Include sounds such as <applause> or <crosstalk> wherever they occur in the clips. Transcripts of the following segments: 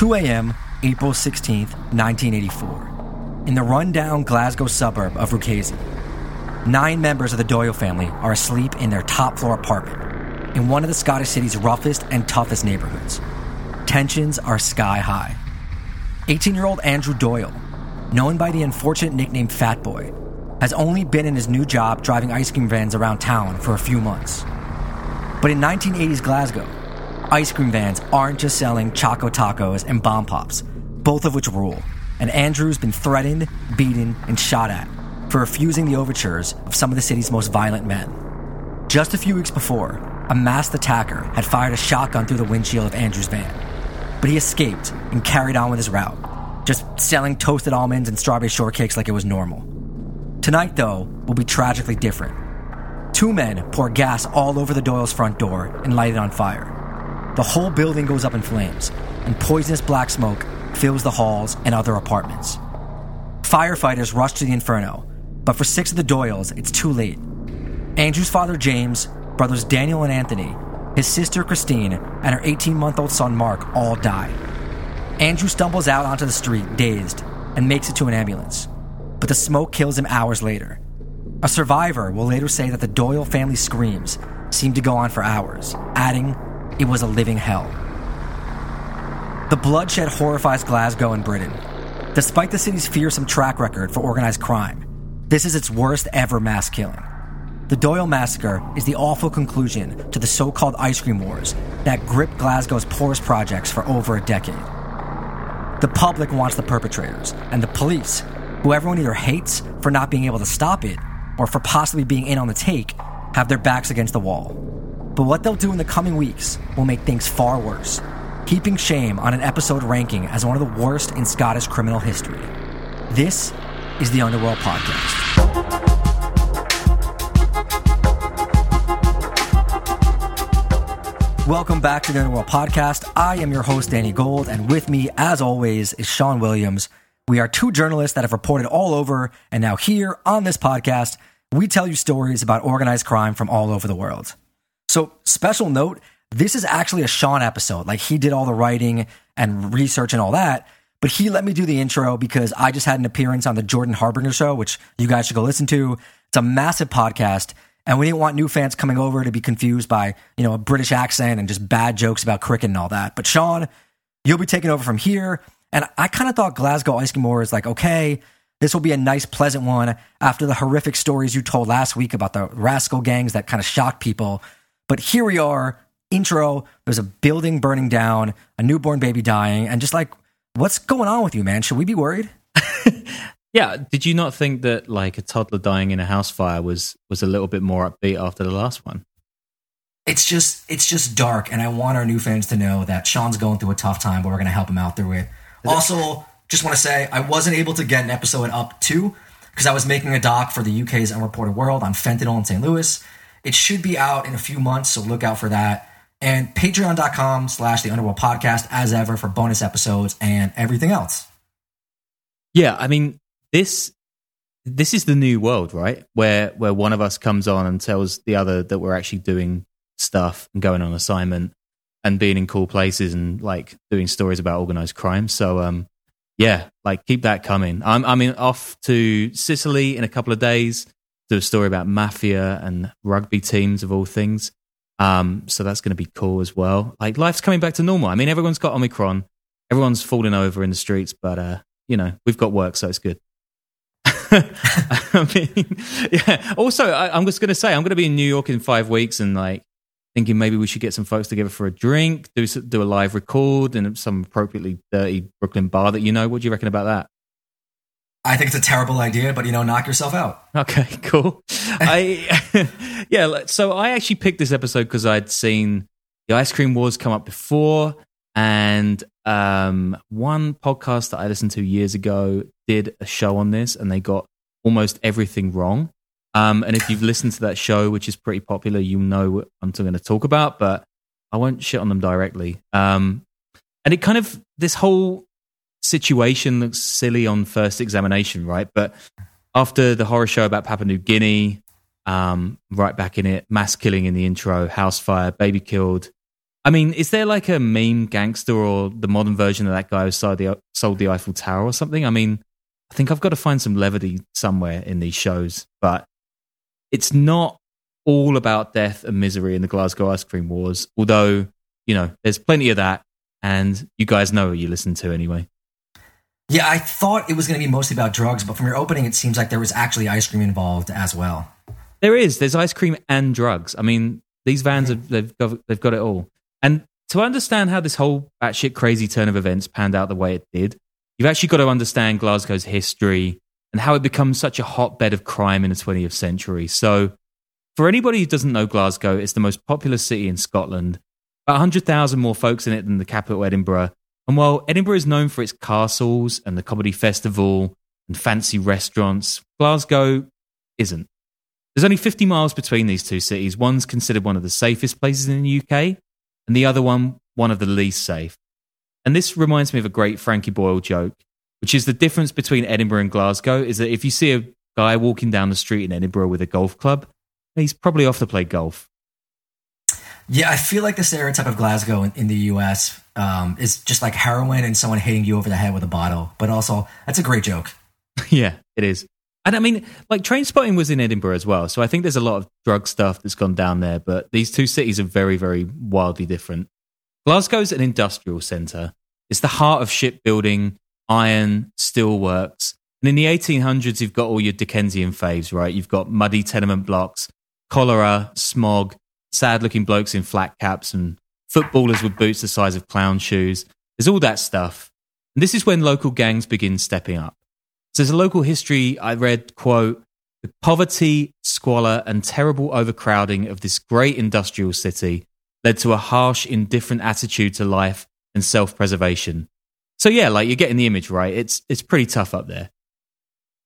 2 a.m., April 16th, 1984. In the rundown Glasgow suburb of Ruchazie, nine members of the Doyle family are asleep in their top floor apartment in one of the Scottish city's roughest and toughest neighborhoods. Tensions are sky high. 18 year old Andrew Doyle, known by the unfortunate nickname Fat Boy, has only been in his new job driving ice cream vans around town for a few months. But in 1980s Glasgow, ice cream vans aren't just selling Choco Tacos and Bomb Pops, both of which rule, and Andrew's been threatened, beaten, and shot at for refusing the overtures of some of the city's most violent men. Just a few weeks before, a masked attacker had fired a shotgun through the windshield of Andrew's van, but he escaped and carried on with his route, just selling toasted almonds and strawberry shortcakes like it was normal. Tonight, though, will be tragically different. Two men pour gas all over the Doyle's front door and light it on fire. The whole building goes up in flames, and poisonous black smoke fills the halls and other apartments. Firefighters rush to the inferno, but for six of the Doyles, it's too late. Andrew's father, James, brothers Daniel and Anthony, his sister, Christine, and her 18 month old son, Mark, all die. Andrew stumbles out onto the street, dazed, and makes it to an ambulance. But the smoke kills him hours later. A survivor will later say that the Doyle family screams seemed to go on for hours, adding, it was a living hell. The bloodshed horrifies Glasgow and Britain. Despite the city's fearsome track record for organized crime, this is its worst ever mass killing. The Doyle Massacre is the awful conclusion to the so called ice cream wars that gripped Glasgow's poorest projects for over a decade. The public wants the perpetrators, and the police, who everyone either hates for not being able to stop it or for possibly being in on the take, have their backs against the wall. But what they'll do in the coming weeks will make things far worse, heaping shame on an episode ranking as one of the worst in Scottish criminal history. This is the Underworld Podcast. Welcome back to the Underworld Podcast. I am your host, Danny Gold, and with me, as always, is Sean Williams. We are two journalists that have reported all over, and now here on this podcast, we tell you stories about organized crime from all over the world. So, special note this is actually a Sean episode. Like, he did all the writing and research and all that, but he let me do the intro because I just had an appearance on the Jordan Harbinger show, which you guys should go listen to. It's a massive podcast and we didn't want new fans coming over to be confused by you know a British accent and just bad jokes about cricket and all that. But Sean, you'll be taking over from here, and I kind of thought Glasgow War is like okay, this will be a nice, pleasant one after the horrific stories you told last week about the raskol gangs that kind of shocked people. But here we are, intro. There's a building burning down, a newborn baby dying, and just like, what's going on with you, man? Should we be worried? <laughs> Yeah, did you not think that like a toddler dying in a house fire was was a little bit more upbeat after the last one? It's just it's just dark, and I want our new fans to know that Sean's going through a tough time, but we're going to help him out through it. Also, just want to say I wasn't able to get an episode up too because I was making a doc for the UK's Unreported World on fentanyl in St. Louis. It should be out in a few months, so look out for that. And patreon.com slash the Underworld Podcast as ever for bonus episodes and everything else. Yeah, I mean, this this is the new world, right? Where where one of us comes on and tells the other that we're actually doing stuff and going on assignment and being in cool places and like doing stories about organized crime. So um yeah, like keep that coming. I'm I'm off to Sicily in a couple of days. Do a story about mafia and rugby teams of all things. Um, so that's going to be cool as well. Like life's coming back to normal. I mean, everyone's got Omicron, everyone's falling over in the streets, but uh, you know, we've got work, so it's good. <laughs> I mean, yeah. Also, I, am just going to say I'm going to be in New York in five weeks, and like thinking maybe we should get some folks together for a drink, do do a live record in some appropriately dirty Brooklyn bar that you know. What do you reckon about that? I think it's a terrible idea, but you know, knock yourself out. Okay, <laughs> cool. I <laughs> yeah. So I actually picked this episode because I'd seen the ice cream wars come up before, and um, one podcast that I listened to years ago did a show on this, and they got almost everything wrong. Um, and if you've listened to that show, which is pretty popular, you know what I'm going to talk about, but I won't shit on them directly. Um, and it kind of, this whole situation looks silly on first examination, right? But after the horror show about Papua New Guinea, um, right back in it, mass killing in the intro, house fire, baby killed, I mean, is there like a meme gangster or the modern version of that guy who sold the, sold the Eiffel Tower or something? I mean, I think I've got to find some levity somewhere in these shows, but it's not all about death and misery in the Glasgow Ice Cream Wars, although, you know, there's plenty of that, and you guys know what you listen to anyway. Yeah, I thought it was going to be mostly about drugs, but from your opening, it seems like there was actually ice cream involved as well. There is. There's ice cream and drugs. I mean, these vans have they've got, they've got it all. And to understand how this whole batshit crazy turn of events panned out the way it did, you've actually got to understand Glasgow's history and how it becomes such a hotbed of crime in the 20th century. So, for anybody who doesn't know Glasgow, it's the most populous city in Scotland. About 100,000 more folks in it than the capital, Edinburgh. And while Edinburgh is known for its castles and the comedy festival and fancy restaurants, Glasgow isn't. There's only 50 miles between these two cities. One's considered one of the safest places in the UK, and the other one, one of the least safe. And this reminds me of a great Frankie Boyle joke, which is the difference between Edinburgh and Glasgow is that if you see a guy walking down the street in Edinburgh with a golf club, he's probably off to play golf. Yeah, I feel like the stereotype of Glasgow in, in the U.S. Um, is just like heroin and someone hitting you over the head with a bottle. But also, that's a great joke. <laughs> yeah, it is. And I mean, like Trainspotting was in Edinburgh as well. So I think there's a lot of drug stuff that's gone down there. But these two cities are very, very wildly different. Glasgow's an industrial centre. It's the heart of shipbuilding, iron, steelworks. And in the 1800s, you've got all your Dickensian faves, right? You've got muddy tenement blocks, cholera, smog, sad looking blokes in flat caps and footballers with boots the size of clown shoes. There's all that stuff. And this is when local gangs begin stepping up. So there's a local history I read, quote, the poverty, squalor, and terrible overcrowding of this great industrial city led to a harsh, indifferent attitude to life and self preservation. So yeah, like you're getting the image right. It's it's pretty tough up there.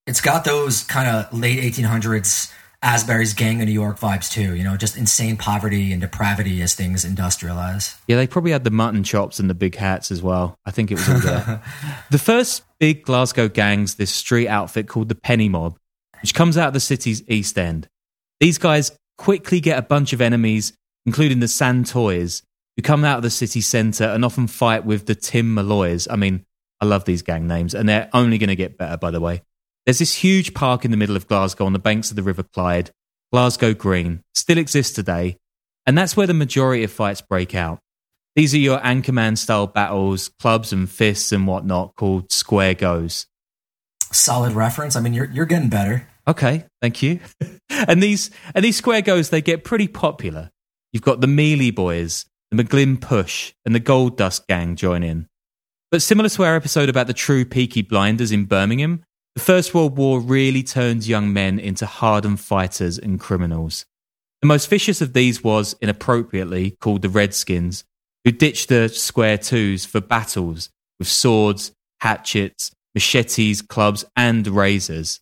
It's got those kind of late 1800s Asbury's Gang of New York vibes too. You know, just insane poverty and depravity as things industrialize. Yeah, they probably had the mutton chops and the big hats as well. I think it was all there. <laughs> the first big Glasgow gang's this street outfit called the Penny Mob, which comes out of the city's east end. These guys quickly get a bunch of enemies, including the Santoys, who come out of the city centre and often fight with the Tim Malloys. I mean, I love these gang names, and they're only going to get better, by the way. There's this huge park in the middle of Glasgow on the banks of the River Clyde, Glasgow Green, still exists today, and that's where the majority of fights break out. These are your Anchorman style battles, clubs and fists and whatnot called square goes. Solid reference. I mean, you're you're getting better. Okay, thank you. <laughs> and these and these square goes they get pretty popular. You've got the Mealy Boys, the McGlynn Push, and the Gold Dust Gang join in. But similar to our episode about the true Peaky Blinders in Birmingham, the First World War really turned young men into hardened fighters and criminals. The most vicious of these was, inappropriately, called the Redskins, who ditched the square goes for battles with swords, hatchets, machetes, clubs, and razors.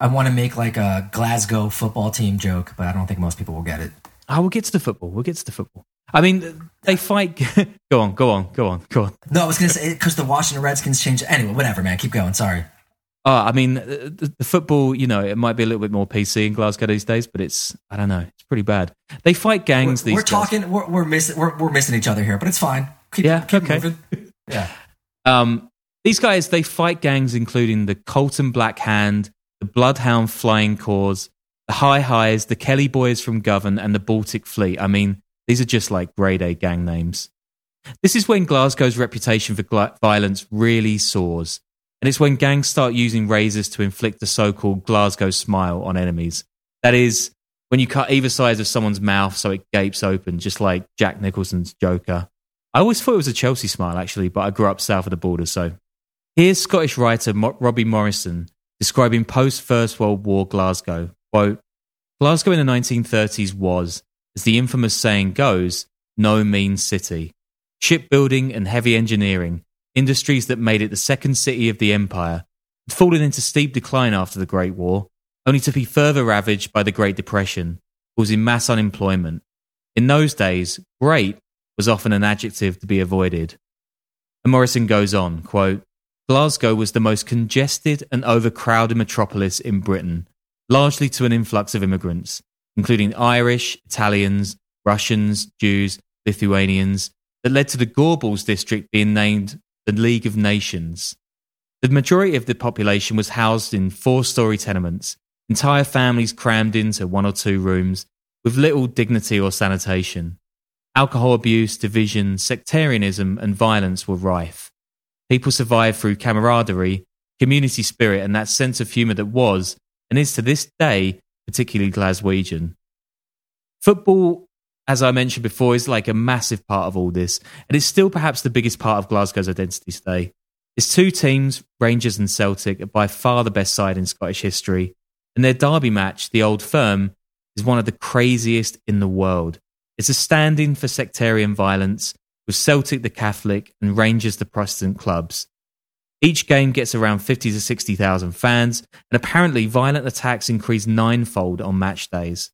I want to make like a Glasgow football team joke, but I don't think most people will get it. Oh, we'll get to the football. We'll get to the football. I mean, they fight. <laughs> go on, go on, go on, go on. No, I was going to say because the Washington Redskins changed. Anyway, whatever, man. Keep going. Sorry. Oh, I mean, the, the, football, you know, it might be a little bit more PC in Glasgow these days, but it's, I don't know, it's pretty bad. They fight gangs we're, these we're talking, we're, we're, missing, we're, we're missing each other here, but it's fine. Keep, yeah, keep okay. Moving. <laughs> Yeah. Um, these guys, they fight gangs including the Calton Black Hand, the Bloodhound Flying Corps, the High Highs, the Kelly Boys from Govan, and the Baltic Fleet. I mean, these are just like grade A gang names. This is when Glasgow's reputation for violence really soars. And it's when gangs start using razors to inflict the so called Glasgow smile on enemies. That is, when you cut either side of someone's mouth so it gapes open, just like Jack Nicholson's Joker. I always thought it was a Chelsea smile, actually, but I grew up south of the border, so. Here's Scottish writer Mo- Robbie Morrison describing post First World War Glasgow. Quote, Glasgow in the 1930s was, as the infamous saying goes, no mean city. Shipbuilding and heavy engineering industries that made it the second city of the empire, had fallen into steep decline after the Great War, only to be further ravaged by the Great Depression, causing mass unemployment. In those days, great was often an adjective to be avoided. And Morrison goes on, quote, Glasgow was the most congested and overcrowded metropolis in Britain, largely to an influx of immigrants, including Irish, Italians, Russians, Jews, Lithuanians, that led to the Gorbals district being named the League of Nations. The majority of the population was housed in four story tenements, entire families crammed into one or two rooms with little dignity or sanitation. Alcohol abuse, division, sectarianism, and violence were rife. People survived through camaraderie, community spirit, and that sense of humour that was, and is to this day, particularly Glaswegian. Football, as I mentioned before, is like a massive part of all this, and it's still perhaps the biggest part of Glasgow's identity today. Its two teams, Rangers and Celtic, are by far the best side in Scottish history, and their derby match, the Old Firm, is one of the craziest in the world. It's a stand in for sectarian violence, with Celtic the Catholic and Rangers the Protestant clubs. Each game gets around 50 to 60,000 fans, and apparently violent attacks increase ninefold on match days.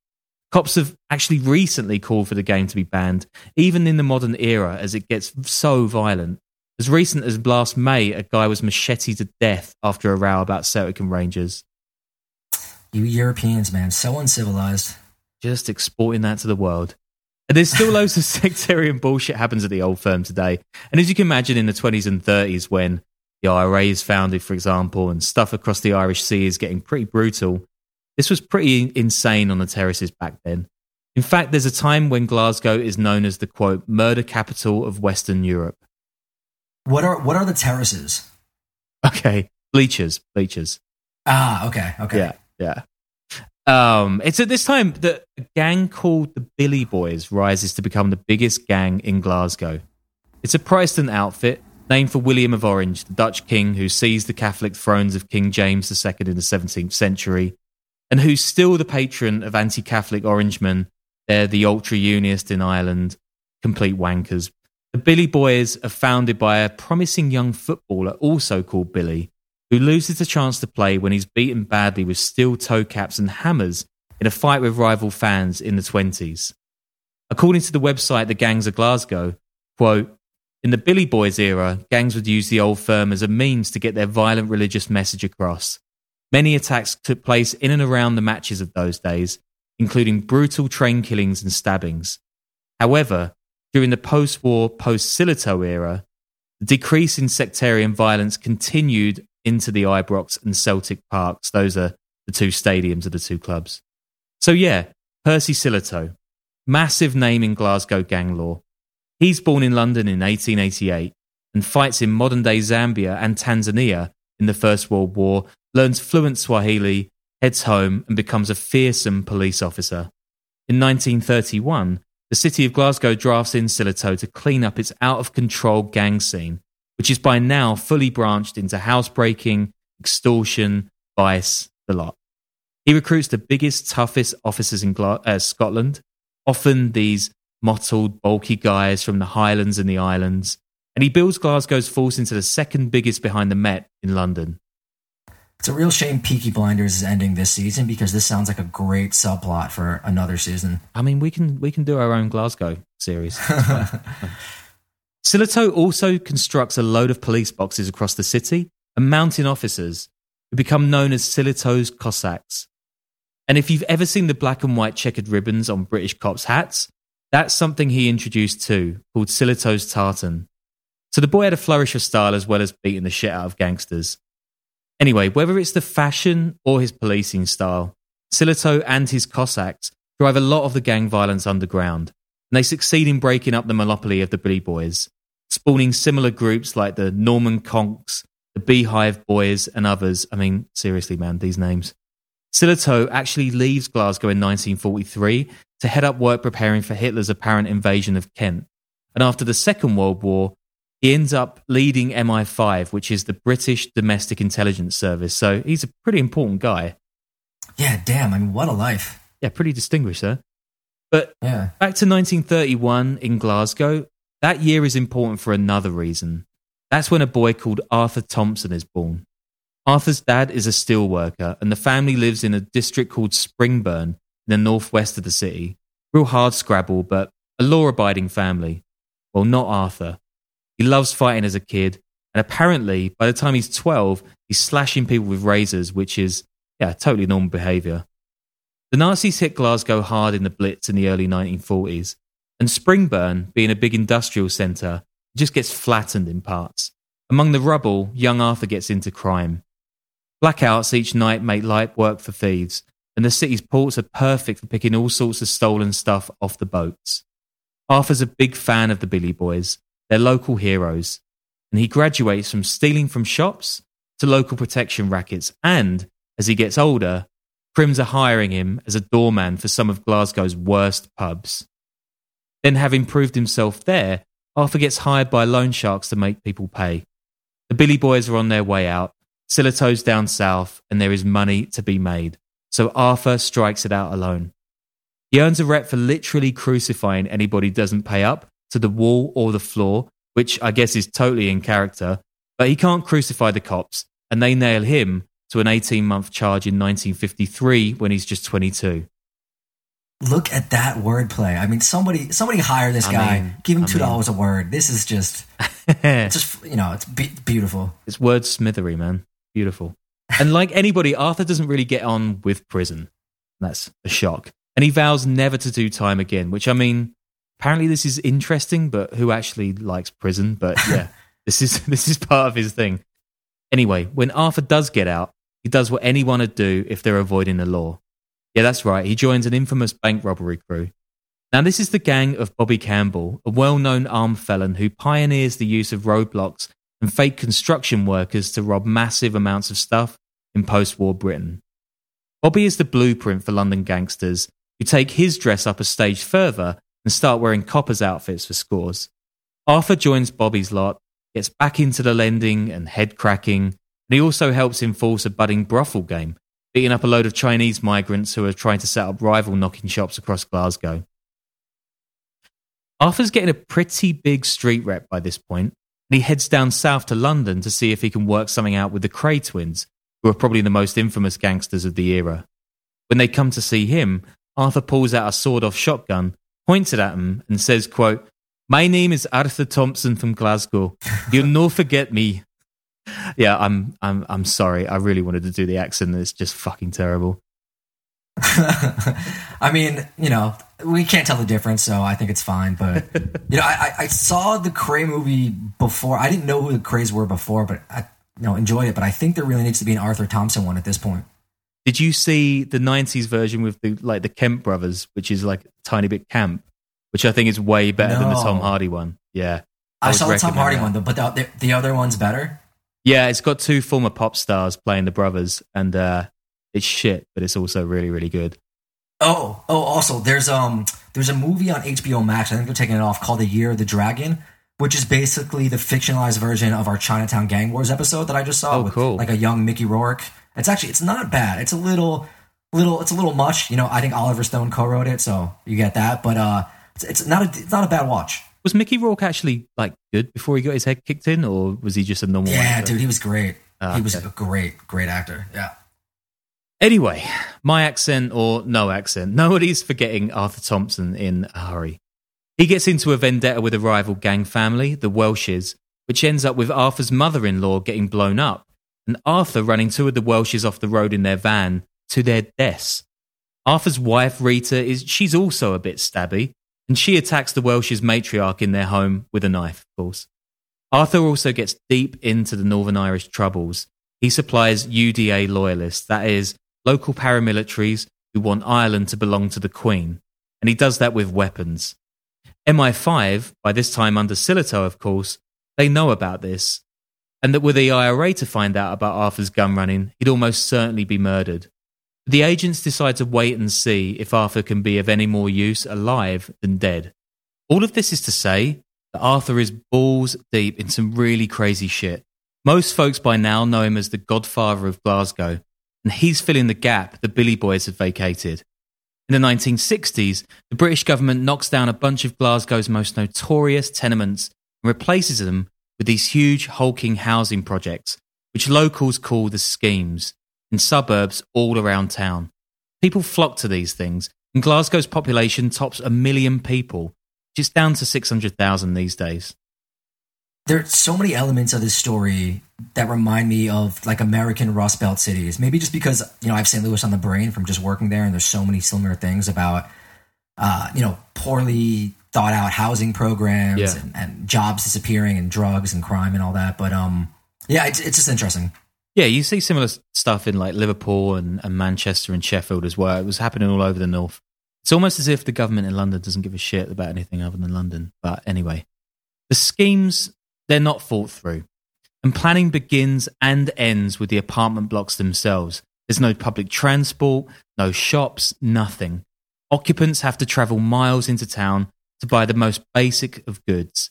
Cops have actually recently called for the game to be banned, even in the modern era, as it gets so violent. As recent as last May, a guy was macheted to death after a row about Celtic and Rangers. You Europeans, man, so uncivilized. Just exporting that to the world. And there's still loads of <laughs> sectarian bullshit happens at the old firm today. And as you can imagine, in the 20s and 30s, when the IRA is founded, for example, and stuff across the Irish Sea is getting pretty brutal, this was pretty insane on the terraces back then. In fact, there's a time when Glasgow is known as the quote murder capital of Western Europe. What are what are the terraces? Okay, bleachers, bleachers. Ah, okay, okay. Yeah, yeah. Um, it's at this time that a gang called the Billy Boys rises to become the biggest gang in Glasgow. It's a Protestant outfit named for William of Orange, the Dutch king who seized the Catholic thrones of King James II in the 17th century, and who's still the patron of anti Catholic Orangemen. They're the ultra unionist in Ireland, complete wankers. The Billy Boys are founded by a promising young footballer, also called Billy, who loses the chance to play when he's beaten badly with steel toe caps and hammers in a fight with rival fans in the 20s. According to the website The Gangs of Glasgow, quote, in the Billy Boys era, gangs would use the old firm as a means to get their violent religious message across. Many attacks took place in and around the matches of those days, including brutal train killings and stabbings. However, during the post war, post Sillitoe era, the decrease in sectarian violence continued into the Ibrox and Celtic Parks. Those are the two stadiums of the two clubs. So, yeah, Percy Sillitoe, massive name in Glasgow gang law. He's born in London in 1888 and fights in modern day Zambia and Tanzania in the First World War, learns fluent Swahili, heads home, and becomes a fearsome police officer. In 1931, the city of Glasgow drafts in Sillitoe to clean up its out of control gang scene which is by now fully branched into housebreaking, extortion, vice, the lot. He recruits the biggest, toughest officers in Gla- uh, Scotland, often these mottled, bulky guys from the Highlands and the Islands, and he builds Glasgow's force into the second biggest behind the Met in London. It's a real shame Peaky Blinders is ending this season because this sounds like a great subplot for another season. I mean, we can we can do our own Glasgow series. <laughs> Sillitoe also constructs a load of police boxes across the city and mountain officers who become known as Sillitoe's Cossacks. And if you've ever seen the black and white checkered ribbons on British cops' hats, that's something he introduced too, called Sillitoe's tartan. So the boy had a flourish of style as well as beating the shit out of gangsters. Anyway, whether it's the fashion or his policing style, Sillitoe and his Cossacks drive a lot of the gang violence underground, and they succeed in breaking up the monopoly of the Billy Boys spawning similar groups like the Norman Conks, the Beehive Boys, and others. I mean, seriously, man, these names. Sillitoe actually leaves Glasgow in 1943 to head up work preparing for Hitler's apparent invasion of Kent. And after the Second World War, he ends up leading MI5, which is the British Domestic Intelligence Service. So he's a pretty important guy. Yeah, damn. I mean, what a life. Yeah, pretty distinguished, huh? But yeah. back to 1931 in Glasgow, that year is important for another reason. That's when a boy called Arthur Thompson is born. Arthur's dad is a steelworker, and the family lives in a district called Springburn in the northwest of the city. Real hard scrabble, but a law abiding family. Well, not Arthur. He loves fighting as a kid, and apparently, by the time he's 12, he's slashing people with razors, which is, yeah, totally normal behavior. The Nazis hit Glasgow hard in the Blitz in the early 1940s, And Springburn, being a big industrial centre, just gets flattened in parts. Among the rubble, young Arthur gets into crime. Blackouts each night make light work for thieves, and the city's ports are perfect for picking all sorts of stolen stuff off the boats. Arthur's a big fan of the Billy Boys, they're local heroes, and he graduates from stealing from shops to local protection rackets, and as he gets older, Crims are hiring him as a doorman for some of Glasgow's worst pubs. Then, having proved himself there, Arthur gets hired by loan sharks to make people pay. The Billy Boys are on their way out, Sillitoe's down south, and there is money to be made. So Arthur strikes it out alone. He earns a rep for literally crucifying anybody doesn't pay up to the wall or the floor, which I guess is totally in character, but he can't crucify the cops, and they nail him to an 18 month charge in 1953 when he's just 22. Look at that wordplay. I mean, somebody somebody hire this I guy. mean- give him I two dollars a word. This is just, it's <laughs> just you know, it's be- beautiful. It's word smithery, man. Beautiful. And like anybody, Arthur doesn't really get on with prison. That's a shock. And he vows never to do time again, which I mean, apparently this is interesting, but who actually likes prison? But <laughs> yeah, this is this is part of his thing. Anyway, when Arthur does get out, he does what anyone would do if they're avoiding the law. Yeah, that's right. He joins an infamous bank robbery crew. Now, this is the gang of Bobby Campbell, a well known armed felon who pioneers the use of roadblocks and fake construction workers to rob massive amounts of stuff in post war Britain. Bobby is the blueprint for London gangsters who take his dress up a stage further and start wearing coppers' outfits for scores. Arthur joins Bobby's lot, gets back into the lending and head cracking, and he also helps enforce a budding brothel game, beating up a load of Chinese migrants who are trying to set up rival knocking shops across Glasgow. Arthur's getting a pretty big street rep by this point, and he heads down south to London to see if he can work something out with the Kray twins, who are probably the most infamous gangsters of the era. When they come to see him, Arthur pulls out a sawed-off shotgun, points it at him and says, quote, My name is Arthur Thompson from Glasgow. You'll no forget me. <laughs> Yeah, I'm I'm I'm sorry. I really wanted to do the accent it's just fucking terrible. <laughs> I mean, you know, we can't tell the difference, so I think it's fine. But <laughs> you know, I, I- saw the Kray movie before. I didn't know who the Krays were before, but I you know enjoyed it. But I think there really needs to be an Arthur Thompson one at this point. Did you see the '90s version with the like the Kemp brothers, which is like tiny bit camp, which I think is way better than the Tom Hardy one? Yeah, I, would saw the Tom Hardy that. one, though, but the, the, the other one's better. yeah. It's got two former pop stars playing the brothers, and uh, it's shit, but it's also really really good. Oh, oh, also there's um there's a movie on HBO Max. I think they're taking it off called The Year of the Dragon, which is basically the fictionalized version of our Chinatown Gang Wars episode that I just saw Oh, with cool. like a young Mickey Rourke. It's actually it's not bad. It's a little little it's a little much. You know, I think Oliver Stone co-wrote it, so you get that. But uh, it's, it's not a it's not a bad watch. Was Mickey Rourke actually like good before he got his head kicked in, or was he just a normal? Yeah, actor? dude, he was great. Ah, he was okay. a great great actor. Yeah. Anyway, my accent or no accent, nobody's forgetting Arthur Thompson in a hurry. He gets into a vendetta with a rival gang family, the Welshes, which ends up with Arthur's mother in law getting blown up, and Arthur running two of the Welshes off the road in their van to their deaths. Arthur's wife, Rita, is she's also a bit stabby, and she attacks the Welsh's matriarch in their home with a knife, of course. Arthur also gets deep into the Northern Irish troubles. He supplies UDA loyalists, that is, local paramilitaries who want Ireland to belong to the Queen, and he does that with weapons. MI5, by this time under Sillitoe, of course, they know about this, and that were the IRA to find out about Arthur's gun running, he'd almost certainly be murdered. The agents decide to wait and see if Arthur can be of any more use alive than dead. All of this is to say that Arthur is balls deep in some really crazy shit. Most folks by now know him as the godfather of Glasgow, and he's filling the gap the Billy Boys had vacated. In the 1960s, the British government knocks down a bunch of Glasgow's most notorious tenements and replaces them with these huge hulking housing projects, which locals call the schemes, in suburbs all around town. People flock to these things, and Glasgow's population tops a million people, which is down to 600,000 these days. There are so many elements of this story that remind me of like American Rust Belt cities. Maybe just because you know I have St. Louis on the brain from just working there, and there's so many similar things about uh, you know poorly thought out housing programs Yeah. and, and jobs disappearing and drugs and crime and all that. But um, yeah, it's it's just interesting. Yeah, you see similar stuff in like Liverpool and, and Manchester and Sheffield as well. It was happening all over the north. It's almost as if the government in London doesn't give a shit about anything other than London. But anyway, the schemes, they're not thought through. And planning begins and ends with the apartment blocks themselves. There's no public transport, no shops, nothing. Occupants have to travel miles into town to buy the most basic of goods.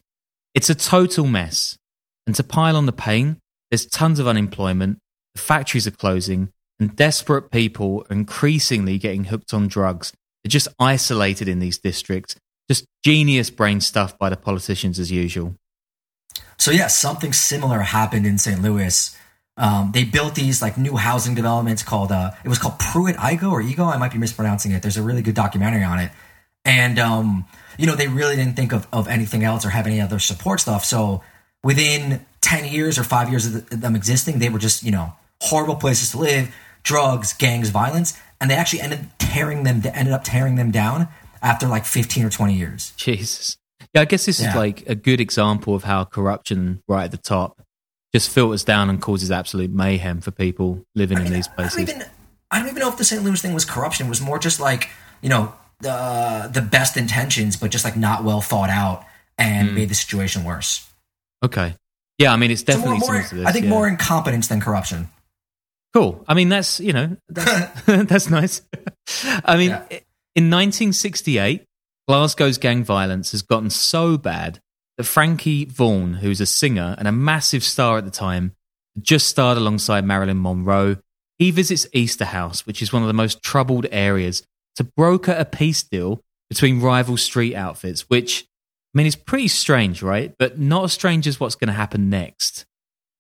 It's a total mess. And to pile on the pain, there's tons of unemployment, the factories are closing, and desperate people are increasingly getting hooked on drugs. They're just isolated in these districts. Just genius brain stuff by the politicians as usual. So yeah, something similar happened in St. Louis. Um, they built these like new housing developments called uh, it was called Pruitt Igoe or Ego. I might be mispronouncing it. There's a really good documentary on it, and um, you know they really didn't think of, of anything else or have any other support stuff. So within ten years or five years of them existing, they were just you know horrible places to live, drugs, gangs, violence, and they actually ended tearing them ended up tearing them down after like fifteen or twenty years. Jesus. Yeah, I guess this is like a good example of how corruption right at the top just filters down and causes absolute mayhem for people living in these I places. don't even I don't even know if the St. Louis thing was corruption. It was more just like you know the the best intentions, but just like not well thought out and hmm. made the situation worse. Okay. Yeah, I mean, it's So more, definitely more this. I think yeah. more incompetence than corruption. Cool. I mean, that's you know, that's, <laughs> <laughs> that's nice. I mean, Yeah. in 1968, Glasgow's gang violence has gotten so bad that Frankie Vaughan, who's a singer and a massive star at the time, just starred alongside Marilyn Monroe. He visits Easterhouse, which is one of the most troubled areas, to broker a peace deal between rival street outfits. Which, I mean, it's pretty strange, right? But not as strange as what's going to happen next.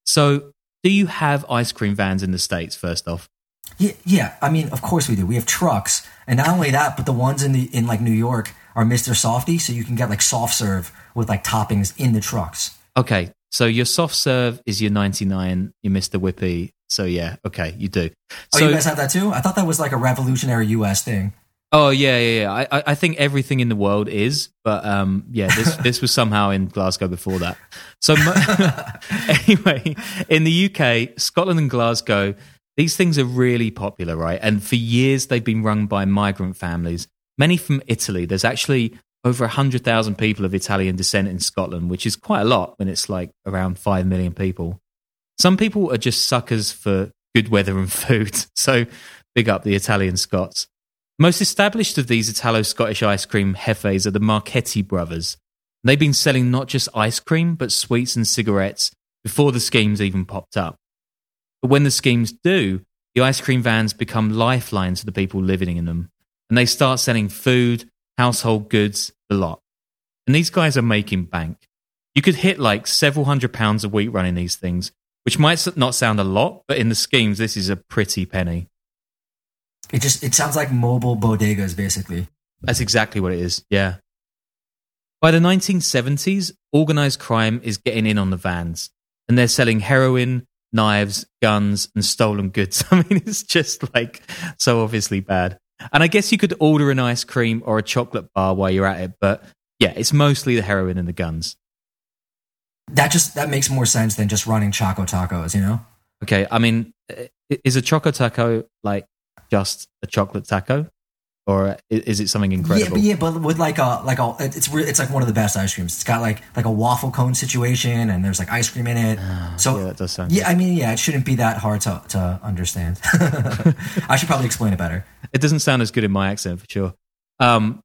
So, do you have ice cream vans in the States, first off? Yeah, yeah. I mean, of course we do. We have trucks, and not only that, but the ones in the in like New York are Mister Softee, so you can get like soft serve with like toppings in the trucks. Okay, so your soft serve is your 99, your Mr. Whippy. So, yeah, okay, you do. Oh, you guys have that too? I thought that was like a revolutionary U.S. thing. Oh, yeah, yeah, yeah. I, I- think everything in the world is, but um, yeah, this, <laughs> this was somehow in Glasgow before that. So, <laughs> anyway, in the UK, Scotland and Glasgow, these things are really popular, right? And for years, they've been run by migrant families, many from Italy. There's actually over 100,000 people of Italian descent in Scotland, which is quite a lot when it's like around 5 million people. Some people are just suckers for good weather and <laughs> food. So big up the Italian Scots. Most established of these Italo Scottish ice cream hefes are the Marchetti brothers. They've been selling not just ice cream, but sweets and cigarettes before the schemes even popped up. But when the schemes do, the ice cream vans become lifelines for the people living in them. And they start selling food, household goods, the lot. And these guys are making bank. You could hit like several hundred pounds a week running these things, which might not sound a lot, but in the schemes, this is a pretty penny. It just it sounds like mobile bodegas, basically. That's exactly what it is. Yeah. By the 1970s, organized crime is getting in on the vans and they're selling heroin, knives, guns, and stolen goods. <laughs> I mean, it's just like so obviously bad. And I guess you could order an ice cream or a chocolate bar while you're at it, but yeah, it's mostly the heroin and the guns. That just that makes more sense than just running Choco Tacos, you know? Okay, I mean, is a choco taco like just a chocolate taco, or is it something incredible? Yeah, but yeah, but with like a like a it's it's like one of the best ice creams. It's got like like a waffle cone situation, and there's like ice cream in it. so Ah, yeah, that does sound Yeah, I mean, yeah, it shouldn't be that hard to to understand. <laughs> I should probably explain it better. It doesn't sound as good in my accent for sure. Um,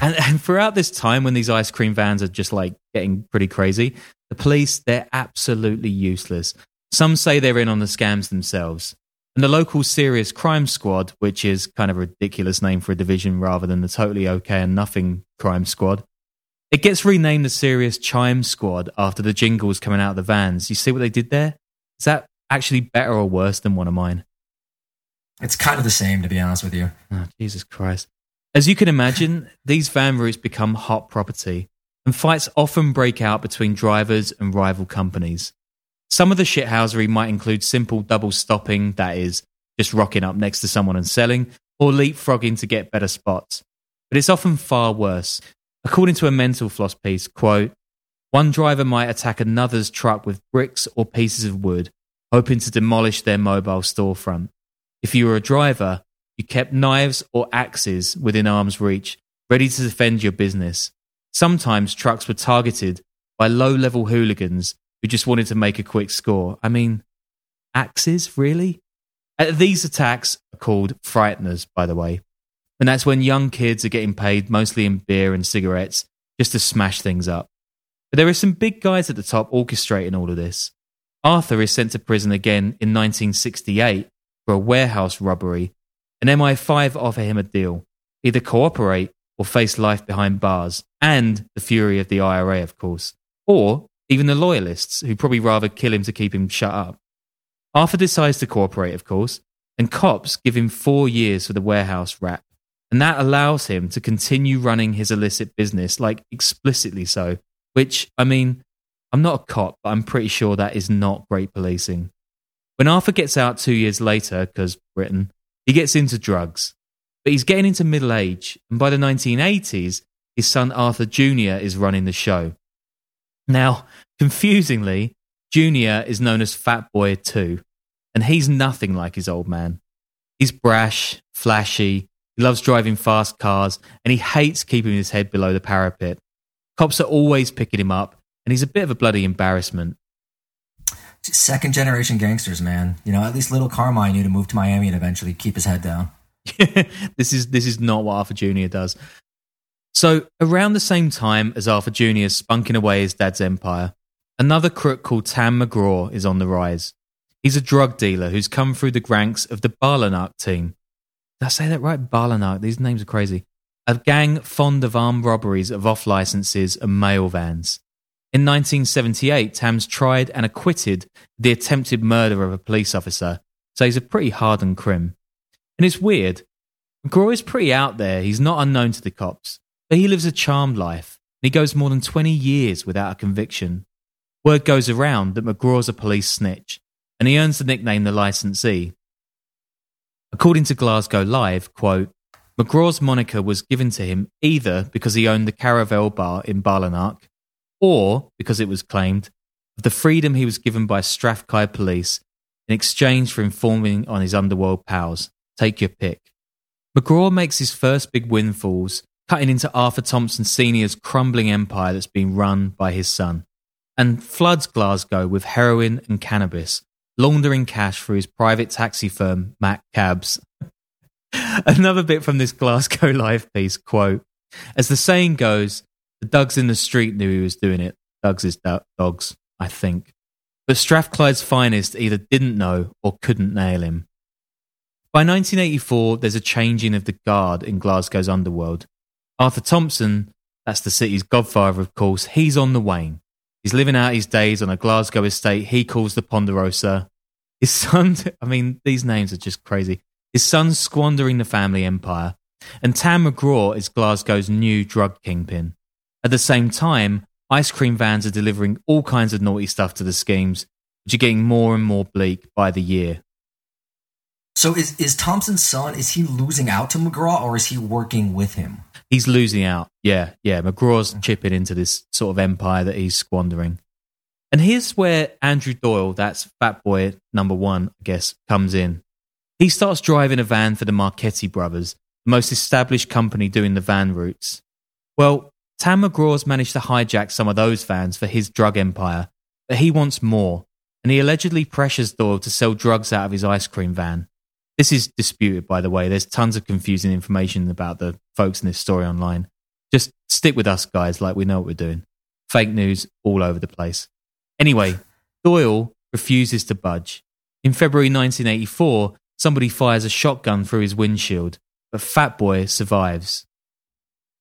and, and throughout this time when these ice cream vans are just like getting pretty crazy, the police, they're absolutely useless. Some say they're in on the scams themselves. And the local serious crime squad, which is kind of a ridiculous name for a division rather than the totally okay and nothing crime squad, it gets renamed the serious chime squad after the jingles coming out of the vans. You see what they did there? Is that actually better or worse than one of mine? It's kind of the same, to be honest with you. Oh, Jesus Christ. As you can imagine, <laughs> these van routes become hot property, and fights often break out between drivers and rival companies. Some of the shithousery might include simple double stopping, that is, just rocking up next to someone and selling, or leapfrogging to get better spots. But it's often far worse. According to a mental floss piece, quote, one driver might attack another's truck with bricks or pieces of wood, hoping to demolish their mobile storefront. If you were a driver, you kept knives or axes within arm's reach, ready to defend your business. Sometimes trucks were targeted by low level hooligans who just wanted to make a quick score. I mean, axes, really? Uh, these attacks are called frighteners, by the way. And that's when young kids are getting paid mostly in beer and cigarettes just to smash things up. But there are some big guys at the top orchestrating all of this. Arthur is sent to prison again in 1968 for a warehouse robbery, and MI5 offer him a deal either cooperate or face life behind bars, and the fury of the IRA, of course, or even the loyalists who'd probably rather kill him to keep him shut up. Arthur decides to cooperate, of course, and cops give him four years for the warehouse rap. And that allows him to continue running his illicit business, like explicitly so. Which, I mean, I'm not a cop, but I'm pretty sure that is not great policing. When Arthur gets out two years later, because Britain, he gets into drugs. But he's getting into middle age, and by the 1980s, his son Arthur Jr. is running the show. Now, confusingly, Jr. is known as Fat Boy 2 and he's nothing like his old man. He's brash, flashy, he loves driving fast cars, and he hates keeping his head below the parapet. Cops are always picking him up, and he's a bit of a bloody embarrassment. Second generation gangsters, man. You know, at least little Carmine knew to move to Miami and eventually keep his head down. <laughs> this is this is not what Arthur Jr. does. So, around the same time as Arthur Jr. is spunking away his dad's empire, another crook called Tam McGraw is on the rise. He's a drug dealer who's come through the ranks of the Balanak team. Did I say that right? Balanak. These names are crazy. A gang fond of armed robberies of off licenses and mail vans. In 1978, Tam's tried and acquitted the attempted murder of a police officer, so he's a pretty hardened crim. And it's weird. McGraw is pretty out there. He's not unknown to the cops, but he lives a charmed life, and he goes more than 20 years without a conviction. Word goes around that McGraw's a police snitch, and he earns the nickname the licensee. According to Glasgow Live, quote, McGraw's moniker was given to him either because he owned the Caravel bar in Ballinack, or because it was claimed of the freedom he was given by Strathclyde police in exchange for informing on his underworld pals. Take your pick. McGraw makes his first big windfalls, cutting into Arthur Thompson Sr.'s crumbling empire that's been run by his son, and floods Glasgow with heroin and cannabis, laundering cash through his private taxi firm, Mac Cabs. <laughs> Another bit from this Glasgow <laughs> Live piece quote, as the saying goes, the dogs in the street knew he was doing it. Dogs is do- dogs, I think. But Strathclyde's finest either didn't know or couldn't nail him. By 1984, there's a changing of the guard in Glasgow's underworld. Arthur Thompson, that's the city's godfather, of course, he's on the wane. He's living out his days on a Glasgow estate he calls the Ponderosa. His son, <laughs> I mean, these names are just crazy. His son's squandering the family empire. And Tam McGraw is Glasgow's new drug kingpin. At the same time, ice cream vans are delivering all kinds of naughty stuff to the schemes, which are getting more and more bleak by the year. So is, is Thompson's son, is he losing out to McGraw or is he working with him? He's losing out. Yeah, yeah. McGraw's mm. chipping into this sort of empire that he's squandering. And here's where Andrew Doyle, that's Fat Boy number one, I guess, comes in. He starts driving a van for the Marchetti brothers, the most established company doing the van routes. Well, Tam McGraw's managed to hijack some of those vans for his drug empire, but he wants more, and he allegedly pressures Doyle to sell drugs out of his ice cream van. This is disputed, by the way. There's tons of confusing information about the folks in this story online. Just stick with us, guys, like we know what we're doing. Fake news all over the place. Anyway, <laughs> Doyle refuses to budge. In February 1984, somebody fires a shotgun through his windshield, but Fat Boy survives.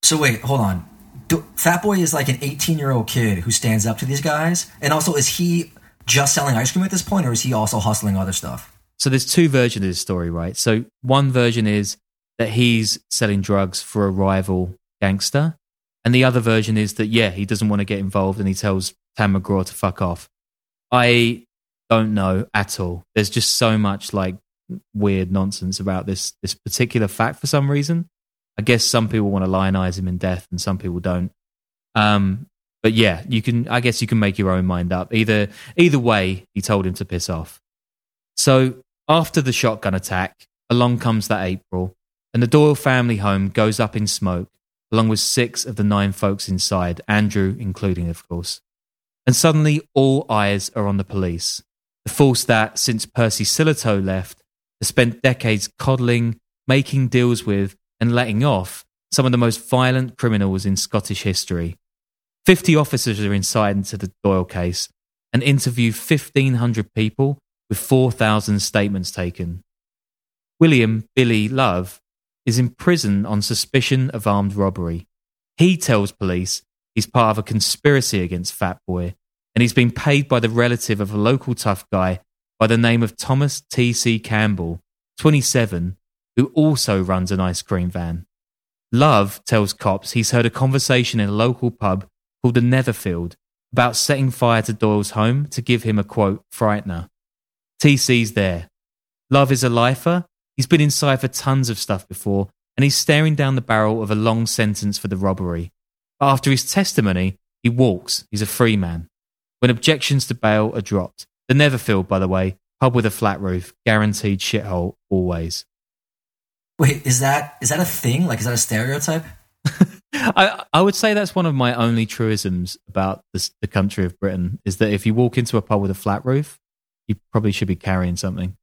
So, wait, hold on. Do, Fat Boy is like an 18 year old kid who stands up to these guys. And also, is he just selling ice cream at this point, or is he also hustling other stuff? So there's two versions of this story, right? So one version is that he's selling drugs for a rival gangster. And the other version is that, yeah, he doesn't want to get involved and he tells Tam McGraw to fuck off. I don't know at all. There's just so much like weird nonsense about this this particular fact for some reason. I guess some people want to lionize him in death and some people don't. Um, but yeah, you can. I guess you can make your own mind up. Either either way, he told him to piss off. So after the shotgun attack, along comes that April, and the Doyle family home goes up in smoke, along with six of the nine folks inside, Andrew including, of course. And suddenly, all eyes are on the police. The force that, since Percy Sillitoe left, has spent decades coddling, making deals with, and letting off some of the most violent criminals in Scottish history. 50 officers are inside into the Doyle case and interview 1,500 people with 4,000 statements taken. William Billy Love is in prison on suspicion of armed robbery. He tells police he's part of a conspiracy against Fat Boy and he's been paid by the relative of a local tough guy by the name of Thomas T.C. Campbell, 27, who also runs an ice cream van. Love tells cops he's heard a conversation in a local pub called the Netherfield about setting fire to Doyle's home to give him a quote, frightener. TC's there. Love is a lifer. He's been inside for tons of stuff before, and he's staring down the barrel of a long sentence for the robbery. But after his testimony, he walks. He's a free man. When objections to bail are dropped, the Netherfield, by the way, pub with a flat roof, guaranteed shithole always. Wait, is that is that a thing? Like, is that a stereotype? <laughs> I I would say that's one of my only truisms about this, the country of Britain is that if you walk into a pub with a flat roof, you probably should be carrying something.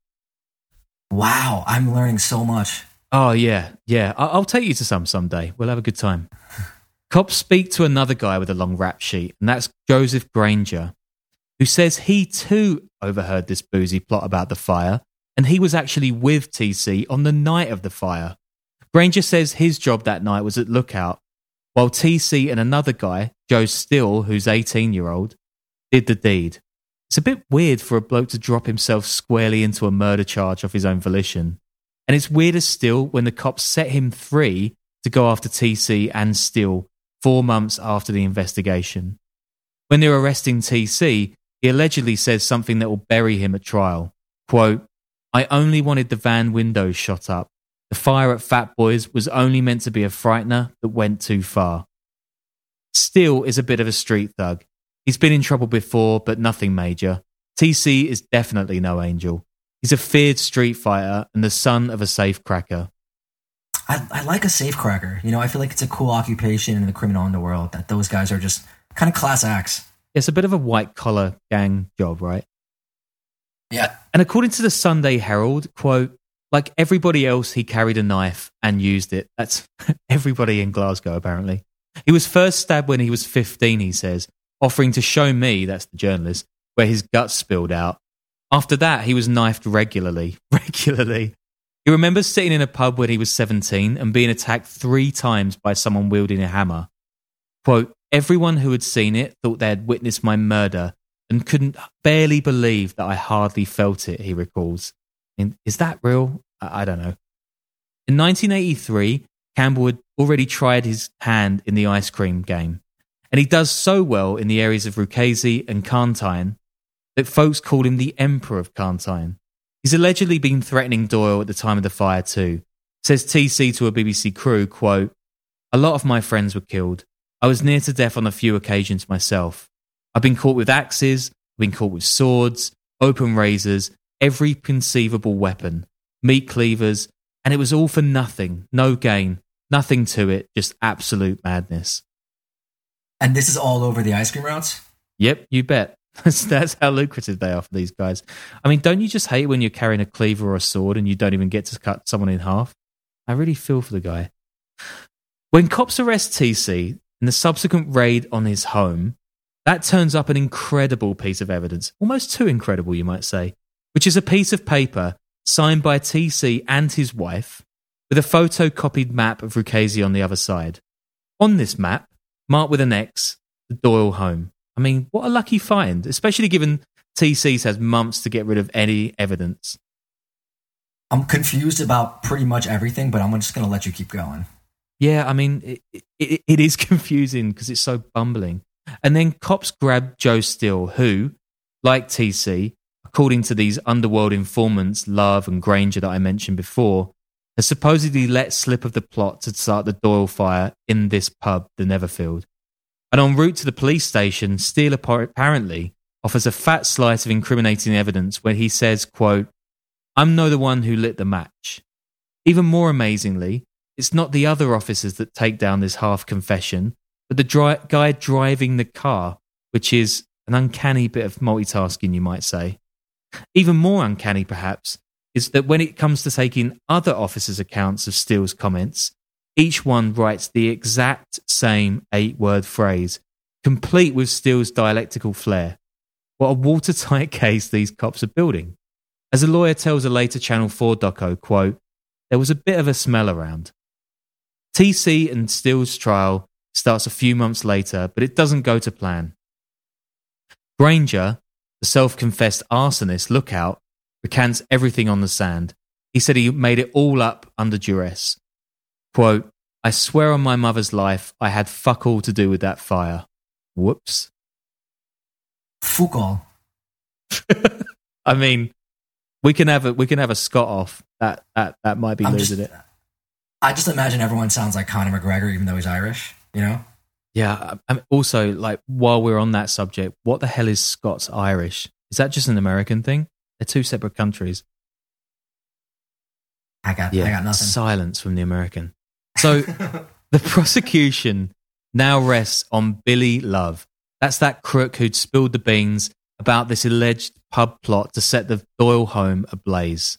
Wow, I'm learning so much. Oh yeah, yeah. I- I'll take you to some someday. We'll have a good time. <laughs> Cops speak to another guy with a long rap sheet, and that's Joseph Granger, who says he too overheard this boozy plot about the fire and he was actually with TC on the night of the fire. Granger says his job that night was at lookout, while TC and another guy, Joe Steele, who's 18 year old, did the deed. It's a bit weird for a bloke to drop himself squarely into a murder charge of his own volition. And it's weirder still when the cops set him free to go after TC and Steele four months after the investigation. When they're arresting TC, he allegedly says something that will bury him at trial. Quote, I only wanted the van windows shot up. The fire at Fat Boys was only meant to be a frightener that went too far. Steele is a bit of a street thug. He's been in trouble before, but nothing major. TC is definitely no angel. He's a feared street fighter and the son of a safecracker. I, I like a safecracker. You know, I feel like it's a cool occupation in the criminal underworld that those guys are just kind of class acts. It's a bit of a white collar gang job, right? Yeah. And according to the Sunday Herald, quote, like everybody else, he carried a knife and used it. That's <laughs> everybody in Glasgow, apparently. He was first stabbed when he was 15, he says, offering to show me, that's the journalist, where his guts spilled out. After that, he was knifed regularly. <laughs> Regularly. He remembers sitting in a pub when he was 17 and being attacked three times by someone wielding a hammer. Quote, everyone who had seen it thought they had witnessed my murder and couldn't barely believe that I hardly felt it, he recalls. is that real? I, I don't know. In 1983, Campbell had already tried his hand in the ice cream game, and he does so well in the areas of Ruchazie and Carntyne that folks call him the Emperor of Carntyne. He's allegedly been threatening Doyle at the time of the fire too. Says TC to a BBC crew, quote, A lot of my friends were killed. I was near to death on a few occasions myself. I've been caught with axes, I've been caught with swords, open razors, every conceivable weapon, meat cleavers, and it was all for nothing, no gain, nothing to it, just absolute madness. And this is all over the ice cream routes? Yep, you bet. <laughs> That's, how lucrative they are for these guys. I mean, don't you just hate when you're carrying a cleaver or a sword and you don't even get to cut someone in half? I really feel for the guy. When cops arrest TC in the subsequent raid on his home, that turns up an incredible piece of evidence, almost too incredible, you might say, which is a piece of paper signed by TC and his wife with a photocopied map of Ruchazie on the other side. On this map, marked with an X, the Doyle home. I mean, what a lucky find, especially given TC's has months to get rid of any evidence. I'm confused about pretty much everything, but I'm just going to let you keep going. Yeah, I mean, it, it, it is <laughs> confusing because it's so bumbling. And then cops grab Joe Steele, who, like TC, according to these underworld informants, Love and Granger that I mentioned before, has supposedly let slip of the plot to start the Doyle fire in this pub, the Netherfield. And en route to the police station, Steele apparently offers a fat slice of incriminating evidence where he says, quote, I'm no the one who lit the match. Even more amazingly, it's not the other officers that take down this half confession, but the dri- guy driving the car, which is an uncanny bit of multitasking, you might say. Even more uncanny, perhaps, is that when it comes to taking other officers' accounts of Steele's comments, each one writes the exact same eight word phrase, complete with Steele's dialectical flair. What a watertight <laughs> case these cops are building. As a lawyer tells a later Channel 4 doco, quote, there was a bit of a smell around. TC and Steele's trial starts a few months later, but it doesn't go to plan. Granger, the self confessed arsonist lookout, recants everything on the sand. He said he made it all up under duress. Quote, I swear on my mother's life, I had fuck all to do with that fire. Whoops. Fuck all. <laughs> I mean, we can have a we can have a Scott off. That that that might be I'm losing just, it. I just imagine everyone sounds like Conor McGregor, even though he's Irish. You know? Yeah. I mean, also, like while we're on that subject, what the hell is Scots Irish? Is that just an American thing? They're two separate countries. I got, yeah, I got nothing. Silence from the American. So <laughs> the prosecution now rests on Billy Love. That's that crook who'd spilled the beans about this alleged pub plot to set the Doyle home ablaze.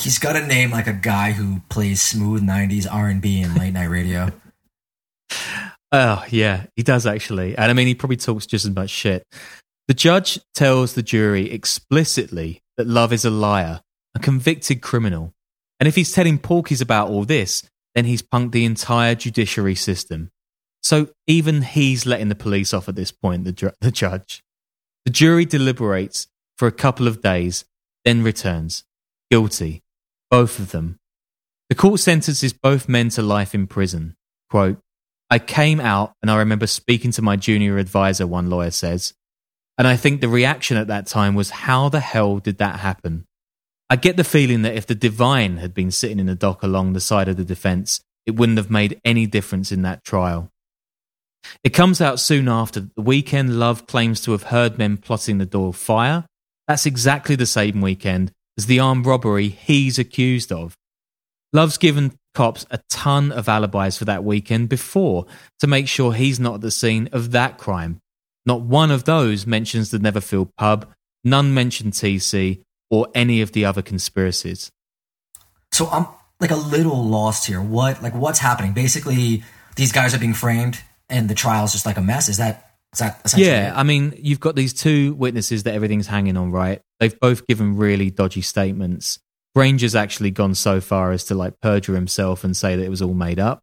He's got a name like a guy who plays smooth '90s R&B and late night radio. <laughs> Oh yeah, he does actually, and I mean he probably talks just as much shit. The judge tells the jury explicitly that Love is a liar, a convicted criminal, and if he's telling porkies about all this, then he's punked the entire judiciary system. So even he's letting the police off at this point. The, ju- the judge. The jury deliberates for a couple of days, then returns. Guilty. Both of them. The court sentences both men to life in prison. Quote, I came out and I remember speaking to my junior advisor, one lawyer says. And I think the reaction at that time was, how the hell did that happen? I get the feeling that if the divine had been sitting in the dock along the side of the defense, it wouldn't have made any difference in that trial. It comes out soon after that the weekend Love claims to have heard men plotting the Doyle fire. That's exactly the same weekend as the armed robbery he's accused of. Love's given cops a ton of alibis for that weekend before to make sure he's not at the scene of that crime. Not one of those mentions the Netherfield pub, none mention TC or any of the other conspiracies. So I'm like a little lost here. What like what's happening? Basically, these guys are being framed and the trial's just like a mess. Is that is that yeah. I mean, you've got these two witnesses that everything's hanging on, right? They've both given really dodgy statements. Granger's actually gone so far as to like perjure himself and say that it was all made up.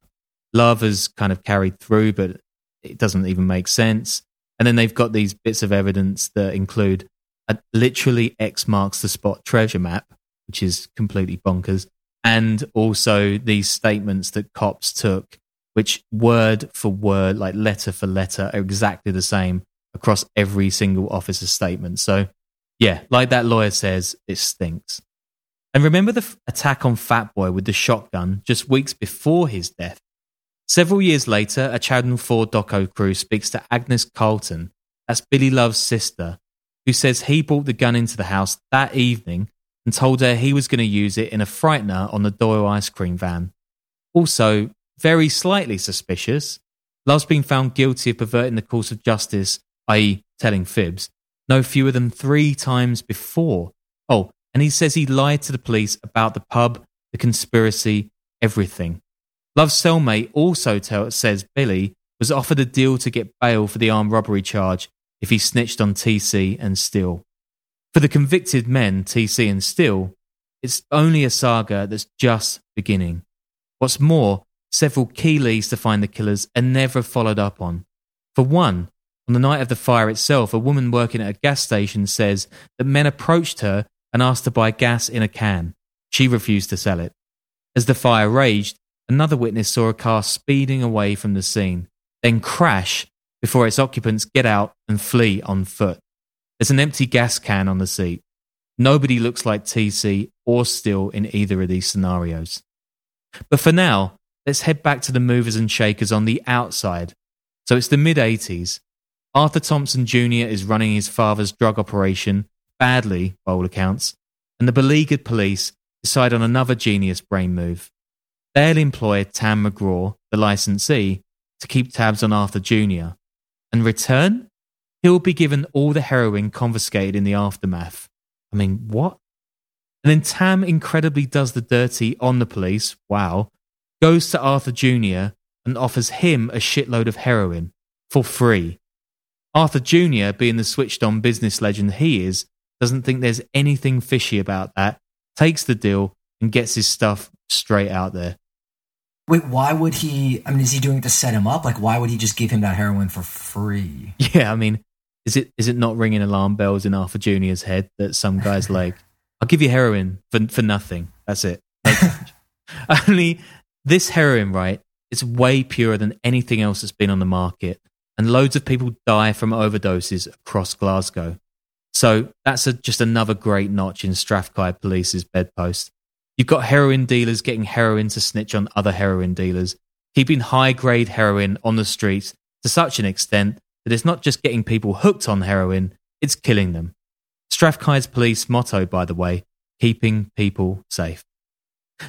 Love has kind of carried through, but it doesn't even make sense. And then they've got these bits of evidence that include a literally X marks the spot treasure map, which is completely bonkers, and also these statements that cops took which word for word, like letter for letter, are exactly the same across every single officer's statement. So, yeah, like that lawyer says, it stinks. And remember the f- attack on Fat Boy with the shotgun just weeks before his death? Several years later, a Channel 4 doco crew speaks to Agnes Carlton, that's Billy Love's sister, who says he brought the gun into the house that evening and told her he was going to use it in a frightener on the Doyle ice cream van. Also, very slightly suspicious. Love's been found guilty of perverting the course of justice, i.e., telling fibs, no fewer than three times before. Oh, and he says he lied to the police about the pub, the conspiracy, everything. Love's cellmate also tell, says Billy was offered a deal to get bail for the armed robbery charge if he snitched on TC and Steele. For the convicted men, TC and Steele, it's only a saga that's just beginning. What's more, several key leads to find the killers are never followed up on. For one, on the night of the fire itself, a woman working at a gas station says that men approached her and asked to buy gas in a can. She refused to sell it. As the fire raged, another witness saw a car speeding away from the scene, then crash before its occupants get out and flee on foot. There's an empty gas can on the seat. Nobody looks like TC or Steele in either of these scenarios. But for now, let's head back to the movers and shakers on the outside. So it's the mid 80s. Arthur Thompson Jr. is running his father's drug operation, badly, by all accounts, and the beleaguered police decide on another genius brain move. They'll employ Tam McGraw, the licensee, to keep tabs on Arthur Jr. And return, he'll be given all the heroin confiscated in the aftermath. I mean, what? And then Tam incredibly does the dirty on the police, wow, goes to Arthur Jr. and offers him a shitload of heroin for free. Arthur Jr., being the switched on business legend he is, doesn't think there's anything fishy about that, takes the deal, and gets his stuff straight out there. Wait, why would he? I mean, is he doing it to set him up? Like, why would he just give him that heroin for free? <laughs> Yeah, I mean, is it is it not ringing alarm bells in Arthur Junior's head that some guys <laughs> like, I'll give you heroin for for nothing. That's it. Like, <laughs> only this heroin, right? It's way purer than anything else that's been on the market, and loads of people die from overdoses across Glasgow. So that's a, just another great notch in Strathclyde Police's bedpost. You've got heroin dealers getting heroin to snitch on other heroin dealers, keeping high grade heroin on the streets to such an extent that it's not just getting people hooked on heroin, it's killing them. Strathclyde's police motto, by the way, keeping people safe.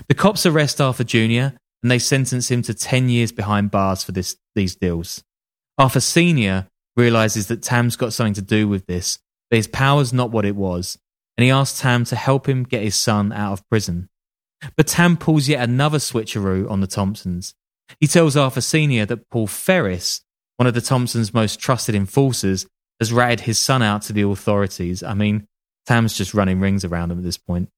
The cops arrest Arthur Jr. and they sentence him to 10 years behind bars for this, these deals. Arthur Sr. realizes that Tam's got something to do with this, but his power's not what it was, and he asks Tam to help him get his son out of prison. But Tam pulls yet another switcheroo on the Thompsons. He tells Arthur Sr. that Paul Ferris, one of the Thompsons' most trusted enforcers, has ratted his son out to the authorities. I mean, Tam's just running rings around him at this point.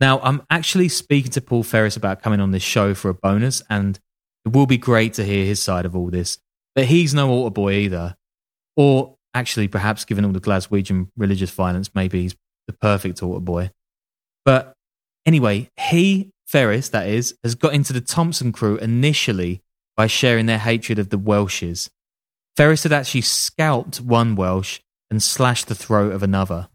Now, I'm actually speaking to Paul Ferris about coming on this show for a bonus, and it will be great to hear his side of all this. But he's no altar boy either. Or actually, perhaps given all the Glaswegian religious violence, maybe he's the perfect altar boy. But Anyway, he, Ferris, that is, has got into the Thompson crew initially by sharing their hatred of the Welshes. Ferris had actually scalped one Welsh and slashed the throat of another.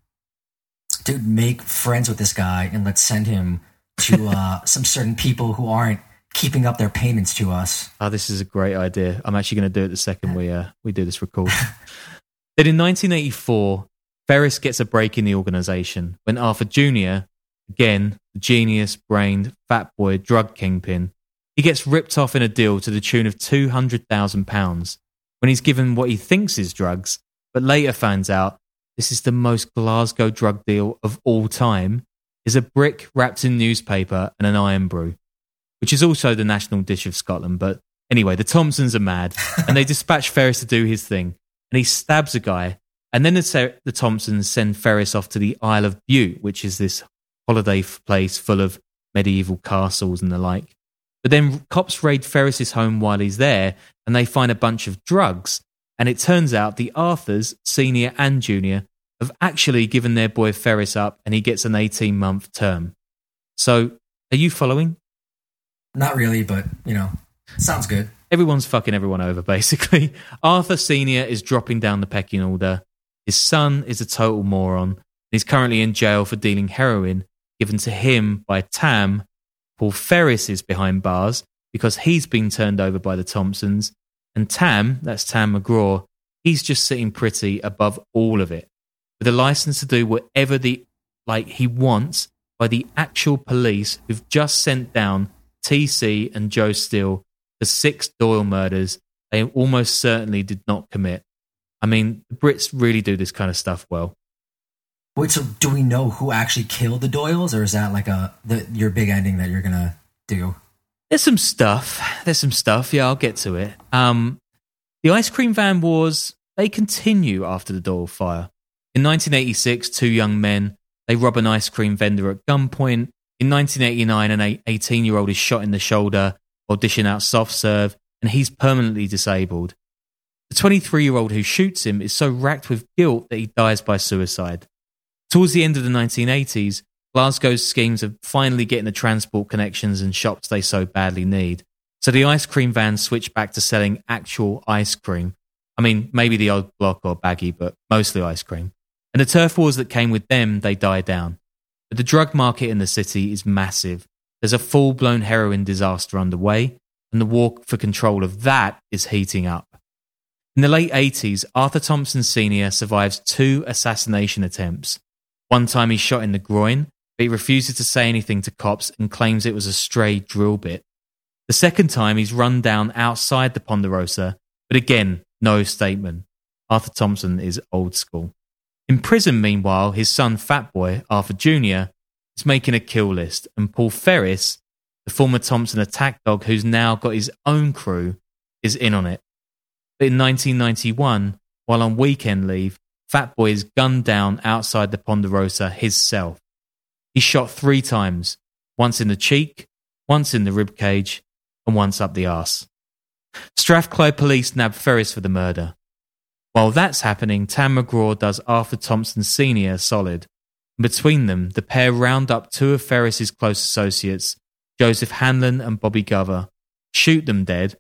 Dude, make friends with this guy and let's send him to uh, <laughs> some certain people who aren't keeping up their payments to us. Oh, this is a great idea. I'm actually going to do it the second we uh, we do this record. <laughs> then in 1984, Ferris gets a break in the organization when Arthur Jr., Again, the genius brained fat boy drug kingpin. He gets ripped off in a deal to the tune of £200,000 when he's given what he thinks is drugs, but later finds out this is the most Glasgow drug deal of all time, is a brick wrapped in newspaper and an Irn-Bru, which is also the national dish of Scotland. But anyway, the Thompsons are mad and they dispatch <laughs> Ferris to do his thing and he stabs a guy. And then the, the Thompsons send Ferris off to the Isle of Bute, which is this holiday place full of medieval castles and the like. But then cops raid Ferris's home while he's there and they find a bunch of drugs. And it turns out the Arthurs, senior and junior, have actually given their boy Ferris up and he gets an 18 month term. So, are you following? Not really, but, you know, sounds good. Everyone's fucking everyone over, <laughs> basically. Arthur Sr. is dropping down the pecking order. His son is a total moron. He's currently in jail for dealing heroin given to him by Tam. Paul Ferris is behind bars because he's been turned over by the Thompsons. And Tam, that's Tam McGraw, he's just sitting pretty above all of it with a license to do whatever the like he wants by the actual police who've just sent down TC and Joe Steele for six Doyle murders they almost certainly did not commit. I mean, the Brits really do this kind of stuff well. Wait, so do we know who actually killed the Doyles, or is that like a the, your big ending that you're gonna do? There's some stuff. There's some stuff. Yeah, I'll get to it. Um, the ice cream van wars they continue after the Doyle fire. In 1986, two young men they rob an ice cream vendor at gunpoint. In 1989, an 18 year old is shot in the shoulder while dishing out soft serve, and he's permanently disabled. The 23 year old who shoots him is so racked with guilt that he dies by suicide. Towards the end of the 1980s, Glasgow's schemes of finally getting the transport connections and shops they so badly need. So the ice cream vans switched back to selling actual ice cream. I mean, maybe the old block or baggy, but mostly ice cream. And the turf wars that came with them, they died down. But the drug market in the city is massive. There's a full blown heroin disaster underway, and the war for control of that is heating up. In the late 80s, Arthur Thompson Sr. survives two assassination attempts. One time he's shot in the groin, but he refuses to say anything to cops and claims it was a stray drill bit. The second time he's run down outside the Ponderosa, but again, no statement. Arthur Thompson is old school. In prison, meanwhile, his son Fatboy, Arthur Jr., is making a kill list, and Paul Ferris, the former Thompson attack dog who's now got his own crew, is in on it. But in 1991, while on weekend leave, Fatboy is gunned down outside the Ponderosa himself. He's shot three times once in the cheek, once in the rib cage, and once up the arse. Strathclyde police nab Ferris for the murder. While that's happening, Tam McGraw does Arthur Thompson Sr. solid. Between them, the pair round up two of Ferris's close associates, Joseph Hanlon and Bobby Glover, shoot them dead,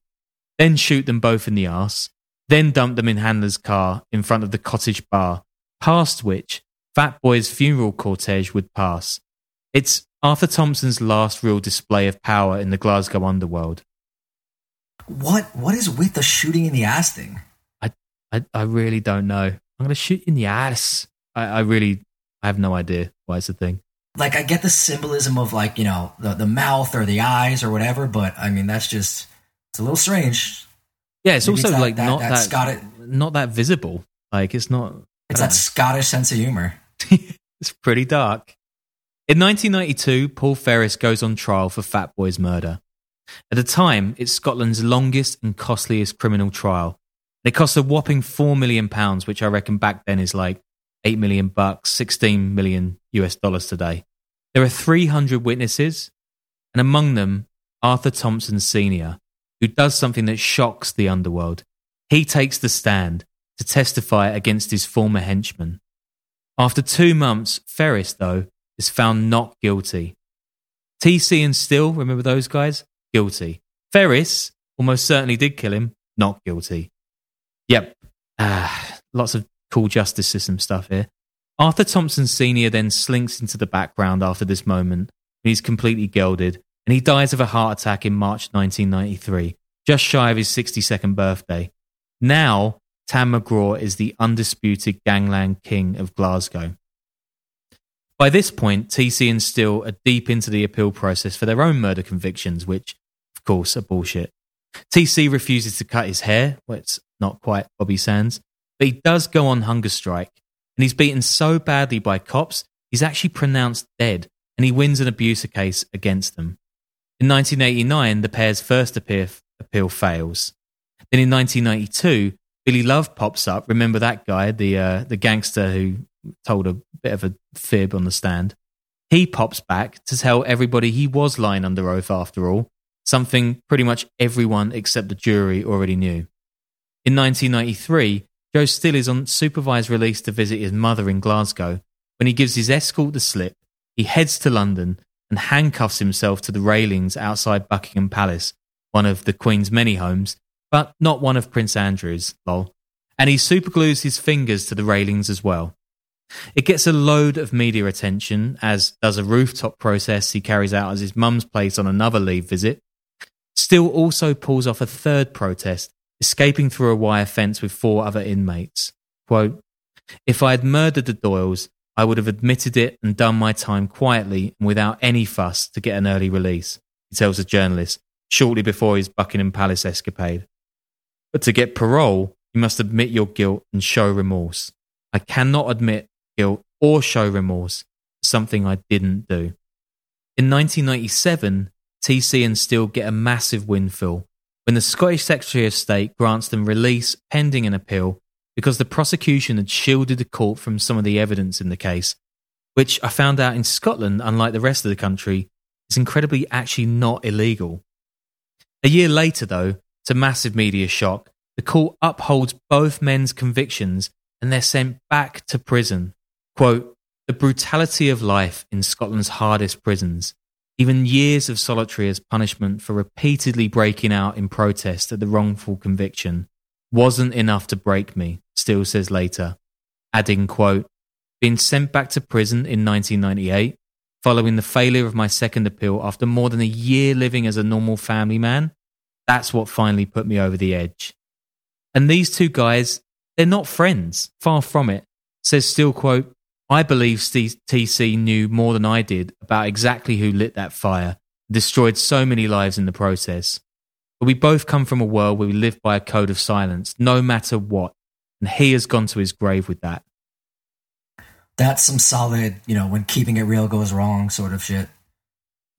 then shoot them both in the arse, then dumped them in Handler's car in front of the cottage bar, past which Fat Boy's funeral cortege would pass. It's Arthur Thompson's last real display of power in the Glasgow underworld. What what is with the shooting in the ass thing? I I, I really don't know. I'm gonna shoot you in the ass. I, I really I have no idea why it's a thing. Like I get the symbolism of like, you know, the, the mouth or the eyes or whatever, but I mean that's just it's a little strange. Yeah, it's Maybe also it's that- like that- not that that Scottish- not that visible. Like it's not. It's that Scottish sense of humor. <laughs> it's pretty dark. In 1992, Paul Ferris goes on trial for Fat Boy's murder. At the time, it's Scotland's longest and costliest criminal trial. It costs a whopping four million pounds, which I reckon back then is like eight million bucks, sixteen million US dollars today. There are 300 witnesses, and among them, Arthur Thompson Sr., who does something that shocks the underworld. He takes the stand to testify against his former henchman. After two months, Ferris, though, is found not guilty. TC and Steele, remember those guys? Guilty. Ferris almost certainly did kill him, not guilty. Yep. Ah, lots of cool justice system stuff here. Arthur Thompson Sr. then slinks into the background after this moment. He's completely gelded, and he dies of a heart attack in March 1993, just shy of his 62nd birthday. Now, Tam McGraw is the undisputed gangland king of Glasgow. By this point, TC and Steele are deep into the appeal process for their own murder convictions, which, of course, are bullshit. TC refuses to cut his hair, well, it's not quite Bobby Sands, but he does go on hunger strike, and he's beaten so badly by cops, he's actually pronounced dead, and he wins an abuser case against them. In 1989, the pair's first appeal, appeal fails. Then in 1992, Billy Love pops up. Remember that guy, the uh, the gangster who told a bit of a fib on the stand. He pops back to tell everybody he was lying under oath after all, something pretty much everyone except the jury already knew. In 1993, Joe Steele is on supervised release to visit his mother in Glasgow. When he gives his escort the slip, he heads to London and handcuffs himself to the railings outside Buckingham Palace, one of the Queen's many homes, but not one of Prince Andrew's, lol. And he superglues his fingers to the railings as well. It gets a load of media attention, as does a rooftop process he carries out at his mum's place on another leave visit. Steele also pulls off a third protest, escaping through a wire fence with four other inmates. Quote, If I had murdered the Doyles, I would have admitted it and done my time quietly and without any fuss to get an early release, he tells a journalist shortly before his Buckingham Palace escapade. But to get parole, you must admit your guilt and show remorse. I cannot admit guilt or show remorse for something I didn't do. In 1997, TC and Steele get a massive windfall when the Scottish Secretary of State grants them release pending an appeal because the prosecution had shielded the court from some of the evidence in the case, which I found out in Scotland, unlike the rest of the country, is incredibly actually not illegal. A year later, though, to massive media shock, the court upholds both men's convictions and they're sent back to prison. Quote, the brutality of life in Scotland's hardest prisons, even years of solitary as punishment for repeatedly breaking out in protest at the wrongful conviction, wasn't enough to break me, Steele says later, adding, quote, being sent back to prison in 1998, following the failure of my second appeal after more than a year living as a normal family man, that's what finally put me over the edge. And these two guys, they're not friends. Far from it. Says Steele, quote, I believe TC knew more than I did about exactly who lit that fire, destroyed so many lives in the process. But we both come from a world where we live by a code of silence, no matter what. And he has gone to his grave with that. That's some solid, you know, when keeping it real goes wrong sort of shit.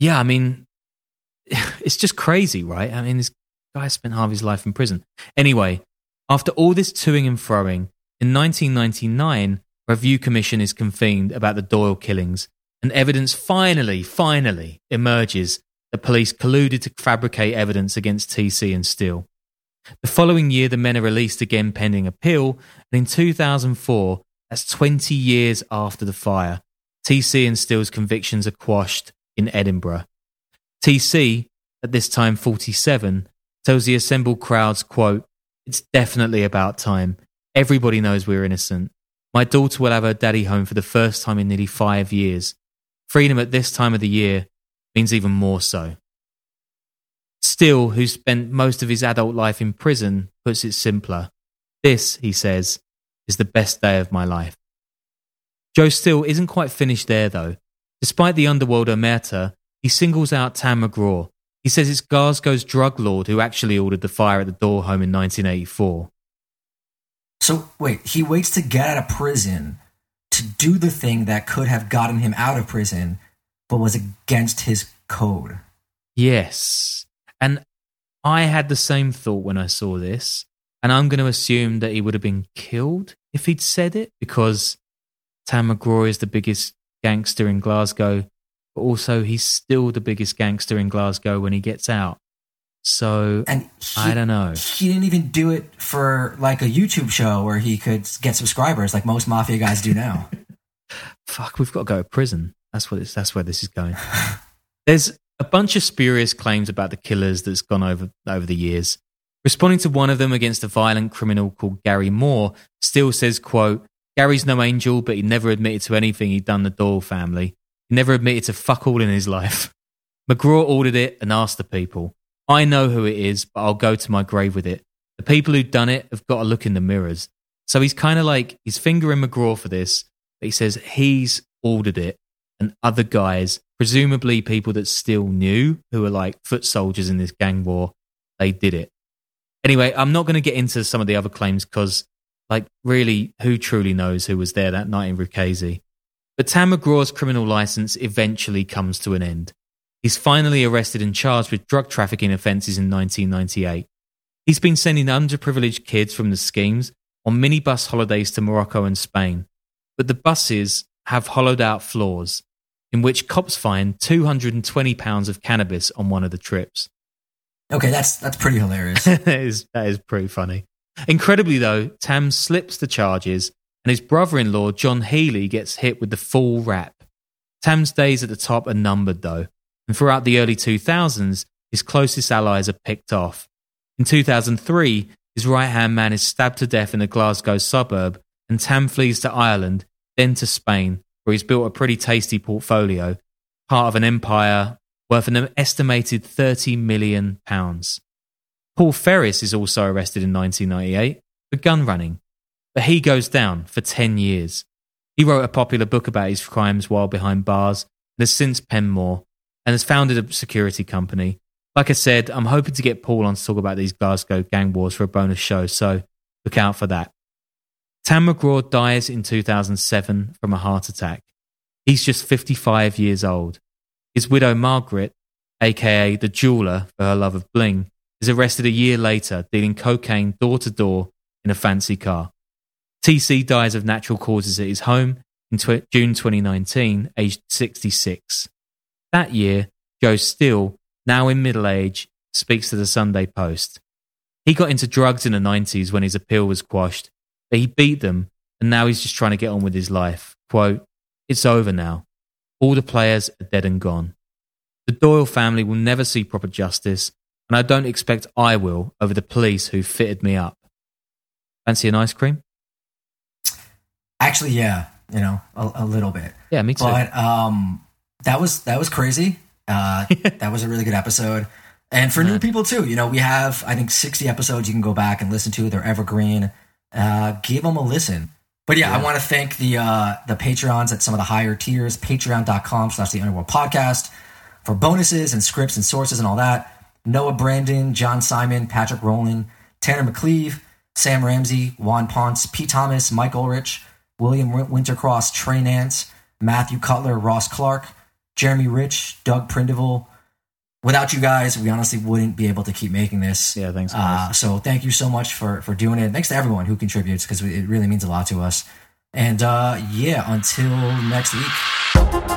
Yeah, I mean, <laughs> it's just crazy, right? I mean, this guy spent half his life in prison. Anyway, after all this toing and froing, in 1999, a review commission is convened about the Doyle killings, and evidence finally, finally emerges the police colluded to fabricate evidence against TC and Steele. The following year, the men are released again pending appeal, and in 2004, that's 20 years after the fire, TC and Steele's convictions are quashed in Edinburgh. TC, at this time 47, tells the assembled crowds, quote, It's definitely about time. Everybody knows we're innocent. My daughter will have her daddy home for the first time in nearly five years. Freedom at this time of the year means even more so. Steele, who spent most of his adult life in prison, puts it simpler. This, he says, is the best day of my life. Joe Steele isn't quite finished there, though. Despite the underworld omerta, he singles out Tam McGraw. He says it's Glasgow's drug lord who actually ordered the fire at the Doyle home in 1984. So, wait, he waits to get out of prison to do the thing that could have gotten him out of prison but was against his code. Yes. And I had the same thought when I saw this. And I'm going to assume that he would have been killed if he'd said it because Tam McGraw is the biggest gangster in Glasgow, but also he's still the biggest gangster in Glasgow when he gets out. So and he, I don't know. He didn't even do it for like a YouTube show where he could get subscribers like most mafia guys do now. <laughs> Fuck, we've got to go to prison. That's what it's. That's where this is going. <laughs> There's a bunch of spurious claims about the killers that's gone over over the years. Responding to one of them against a violent criminal called Gary Moore, Steele says, "quote Gary's no angel, but he never admitted to anything he'd done the Doyle family. He never admitted to fuck all in his life. <laughs> McGraw ordered it and asked the people. I know who it is, but I'll go to my grave with it. The people who've done it have got to look in the mirrors. So he's kind of like he's fingering McGraw for this, but he says he's ordered it and other guys, presumably people that still knew, who were like foot soldiers in this gang war, they did it. Anyway, I'm not going to get into some of the other claims because, like, really, who truly knows who was there that night in Ruchazie? But Tam McGraw's criminal license eventually comes to an end. He's finally arrested and charged with drug trafficking offences in 1998. He's been sending underprivileged kids from the schemes on minibus holidays to Morocco and Spain. But the buses have hollowed out floors in which cops find 220 pounds of cannabis on one of the trips. Okay, that's that's pretty hilarious. <laughs> that is that is pretty funny. Incredibly though, Tam slips the charges and his brother-in-law John Healy gets hit with the full rap. Tam's days at the top are numbered though, and throughout the early 2000s, his closest allies are picked off. In 2003, his right-hand man is stabbed to death in a Glasgow suburb, and Tam flees to Ireland, then to Spain, where he's built a pretty tasty portfolio, part of an empire worth an estimated 30 million pounds. Paul Ferris is also arrested in 1998 for gun running, but he goes down for 10 years. He wrote a popular book about his crimes while behind bars and has since penned more and has founded a security company. Like I said, I'm hoping to get Paul on to talk about these Glasgow gang wars for a bonus show, so look out for that. Tam McGraw dies in 2007 from a heart attack. He's just 55 years old. His widow, Margaret, aka the jeweler for her love of bling, is arrested a year later dealing cocaine door to door in a fancy car. TC dies of natural causes at his home in tw- June 2019, aged 66. That year, Joe Steele, now in middle age, speaks to the Sunday Post. He got into drugs in the 90s when his appeal was quashed but he beat them, and now he's just trying to get on with his life. Quote, It's over now. All the players are dead and gone. The Doyle family will never see proper justice, and I don't expect I will over the police who fitted me up. Fancy an ice cream? Actually, yeah, you know, a, a little bit. Yeah, me too. But um, that was that was crazy. Uh, <laughs> that was a really good episode. And for new people too, you know, we have I think 60 episodes you can go back and listen to. They're evergreen. Uh, give them a listen. But yeah, I want to thank the uh, the Patreons at some of the higher tiers, patreon.com slash the Underworld Podcast for bonuses and scripts and sources and all that. Noah Brandon, John Simon, Patrick Rowland, Tanner McCleve, Sam Ramsey, Juan Ponce, P. Thomas, Mike Ulrich, William Wintercross, Trey Nance, Matthew Cutler, Ross Clark, Jeremy Rich, Doug Prindiville. Without you guys, we honestly wouldn't be able to keep making this. Yeah, thanks. Uh, so thank you so much for for doing it. Thanks to everyone who contributes because it really means a lot to us. And uh, yeah, until next week.